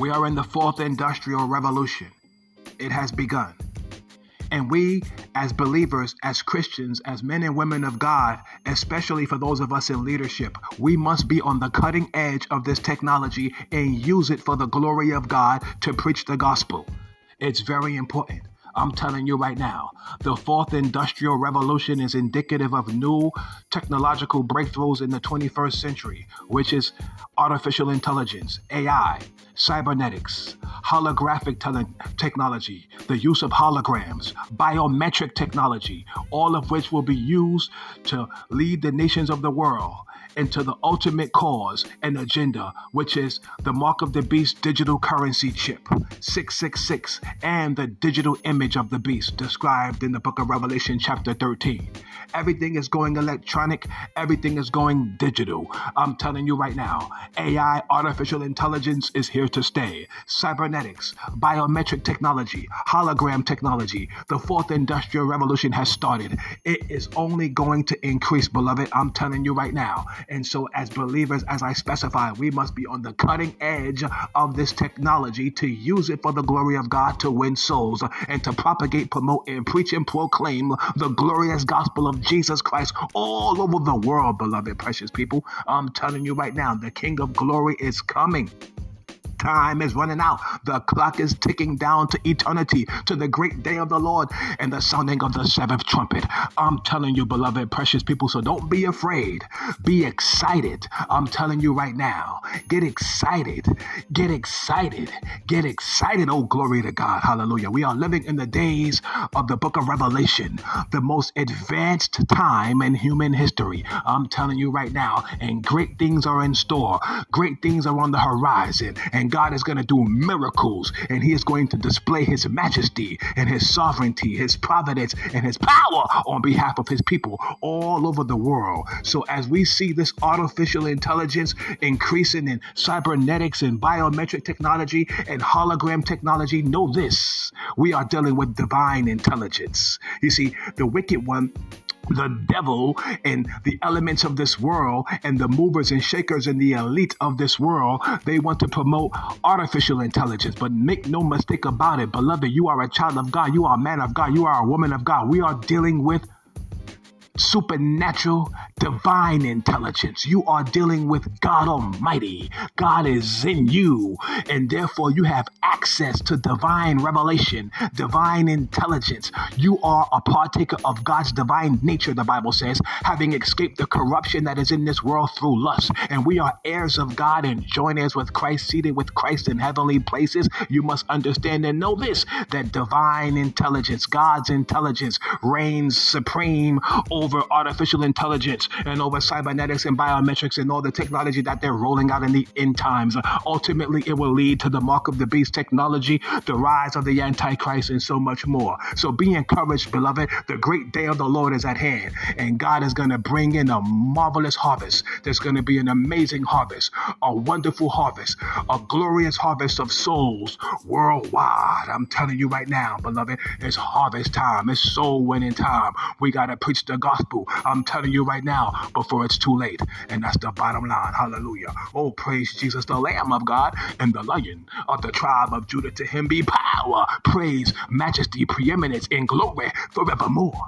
We are in the fourth industrial revolution. It has begun. And we, as believers, as Christians, as men and women of God, especially for those of us in leadership, we must be on the cutting edge of this technology and use it for the glory of God to preach the gospel. It's very important. I'm telling you right now, the fourth industrial revolution is indicative of new technological breakthroughs in the 21st century, which is artificial intelligence, AI, cybernetics, holographic technology, the use of holograms, biometric technology, all of which will be used to lead the nations of the world into the ultimate cause and agenda, which is the mark of the beast digital currency chip 666 and the digital image of the beast described in the book of Revelation, chapter 13. Everything is going electronic, everything is going digital. I'm telling you right now, AI, artificial intelligence, is here to stay. Cybernetics, biometric technology, hologram technology, the fourth industrial revolution has started. It is only going to increase, beloved. I'm telling you right now. And so, as believers, as I specify, we must be on the cutting edge of this technology to use it for the glory of God to win souls and to propagate, promote, and preach and proclaim the glorious gospel of Jesus Christ all over the world, beloved, precious people. I'm telling you right now, the King of glory is coming time is running out. The clock is ticking down to eternity, to the great day of the Lord and the sounding of the seventh trumpet. I'm telling you, beloved, precious people, so don't be afraid. Be excited. I'm telling you right now. Get excited. Get excited. Get excited. Oh, glory to God. Hallelujah. We are living in the days of the book of Revelation, the most advanced time in human history. I'm telling you right now. And great things are in store. Great things are on the horizon. God is going to do miracles and He is going to display His majesty and His sovereignty, His providence, and His power on behalf of His people all over the world. So, as we see this artificial intelligence increasing in cybernetics and biometric technology and hologram technology, know this we are dealing with divine intelligence. You see, the wicked one the devil and the elements of this world and the movers and shakers and the elite of this world, they want to promote artificial intelligence. But make no mistake about it, beloved, you are a child of God, you are a man of God, you are a woman of God. We are dealing with supernatural, divine intelligence. You are dealing with God Almighty. God is in you, and therefore you have access to divine revelation, divine intelligence. You are a partaker of God's divine nature, the Bible says, having escaped the corruption that is in this world through lust. And we are heirs of God and joint heirs with Christ, seated with Christ in heavenly places. You must understand and know this that divine intelligence, God's intelligence, reigns supreme over over artificial intelligence and over cybernetics and biometrics and all the technology that they're rolling out in the end times. Ultimately, it will lead to the mark of the beast technology, the rise of the Antichrist, and so much more. So be encouraged, beloved. The great day of the Lord is at hand, and God is going to bring in a marvelous harvest. There's going to be an amazing harvest, a wonderful harvest, a glorious harvest of souls worldwide. I'm telling you right now, beloved, it's harvest time, it's soul winning time. We got to preach the gospel gospel. I'm telling you right now before it's too late. And that's the bottom line. Hallelujah. Oh, praise Jesus, the Lamb of God and the Lion of the tribe of Judah. To him be power, praise, majesty, preeminence, and glory forevermore.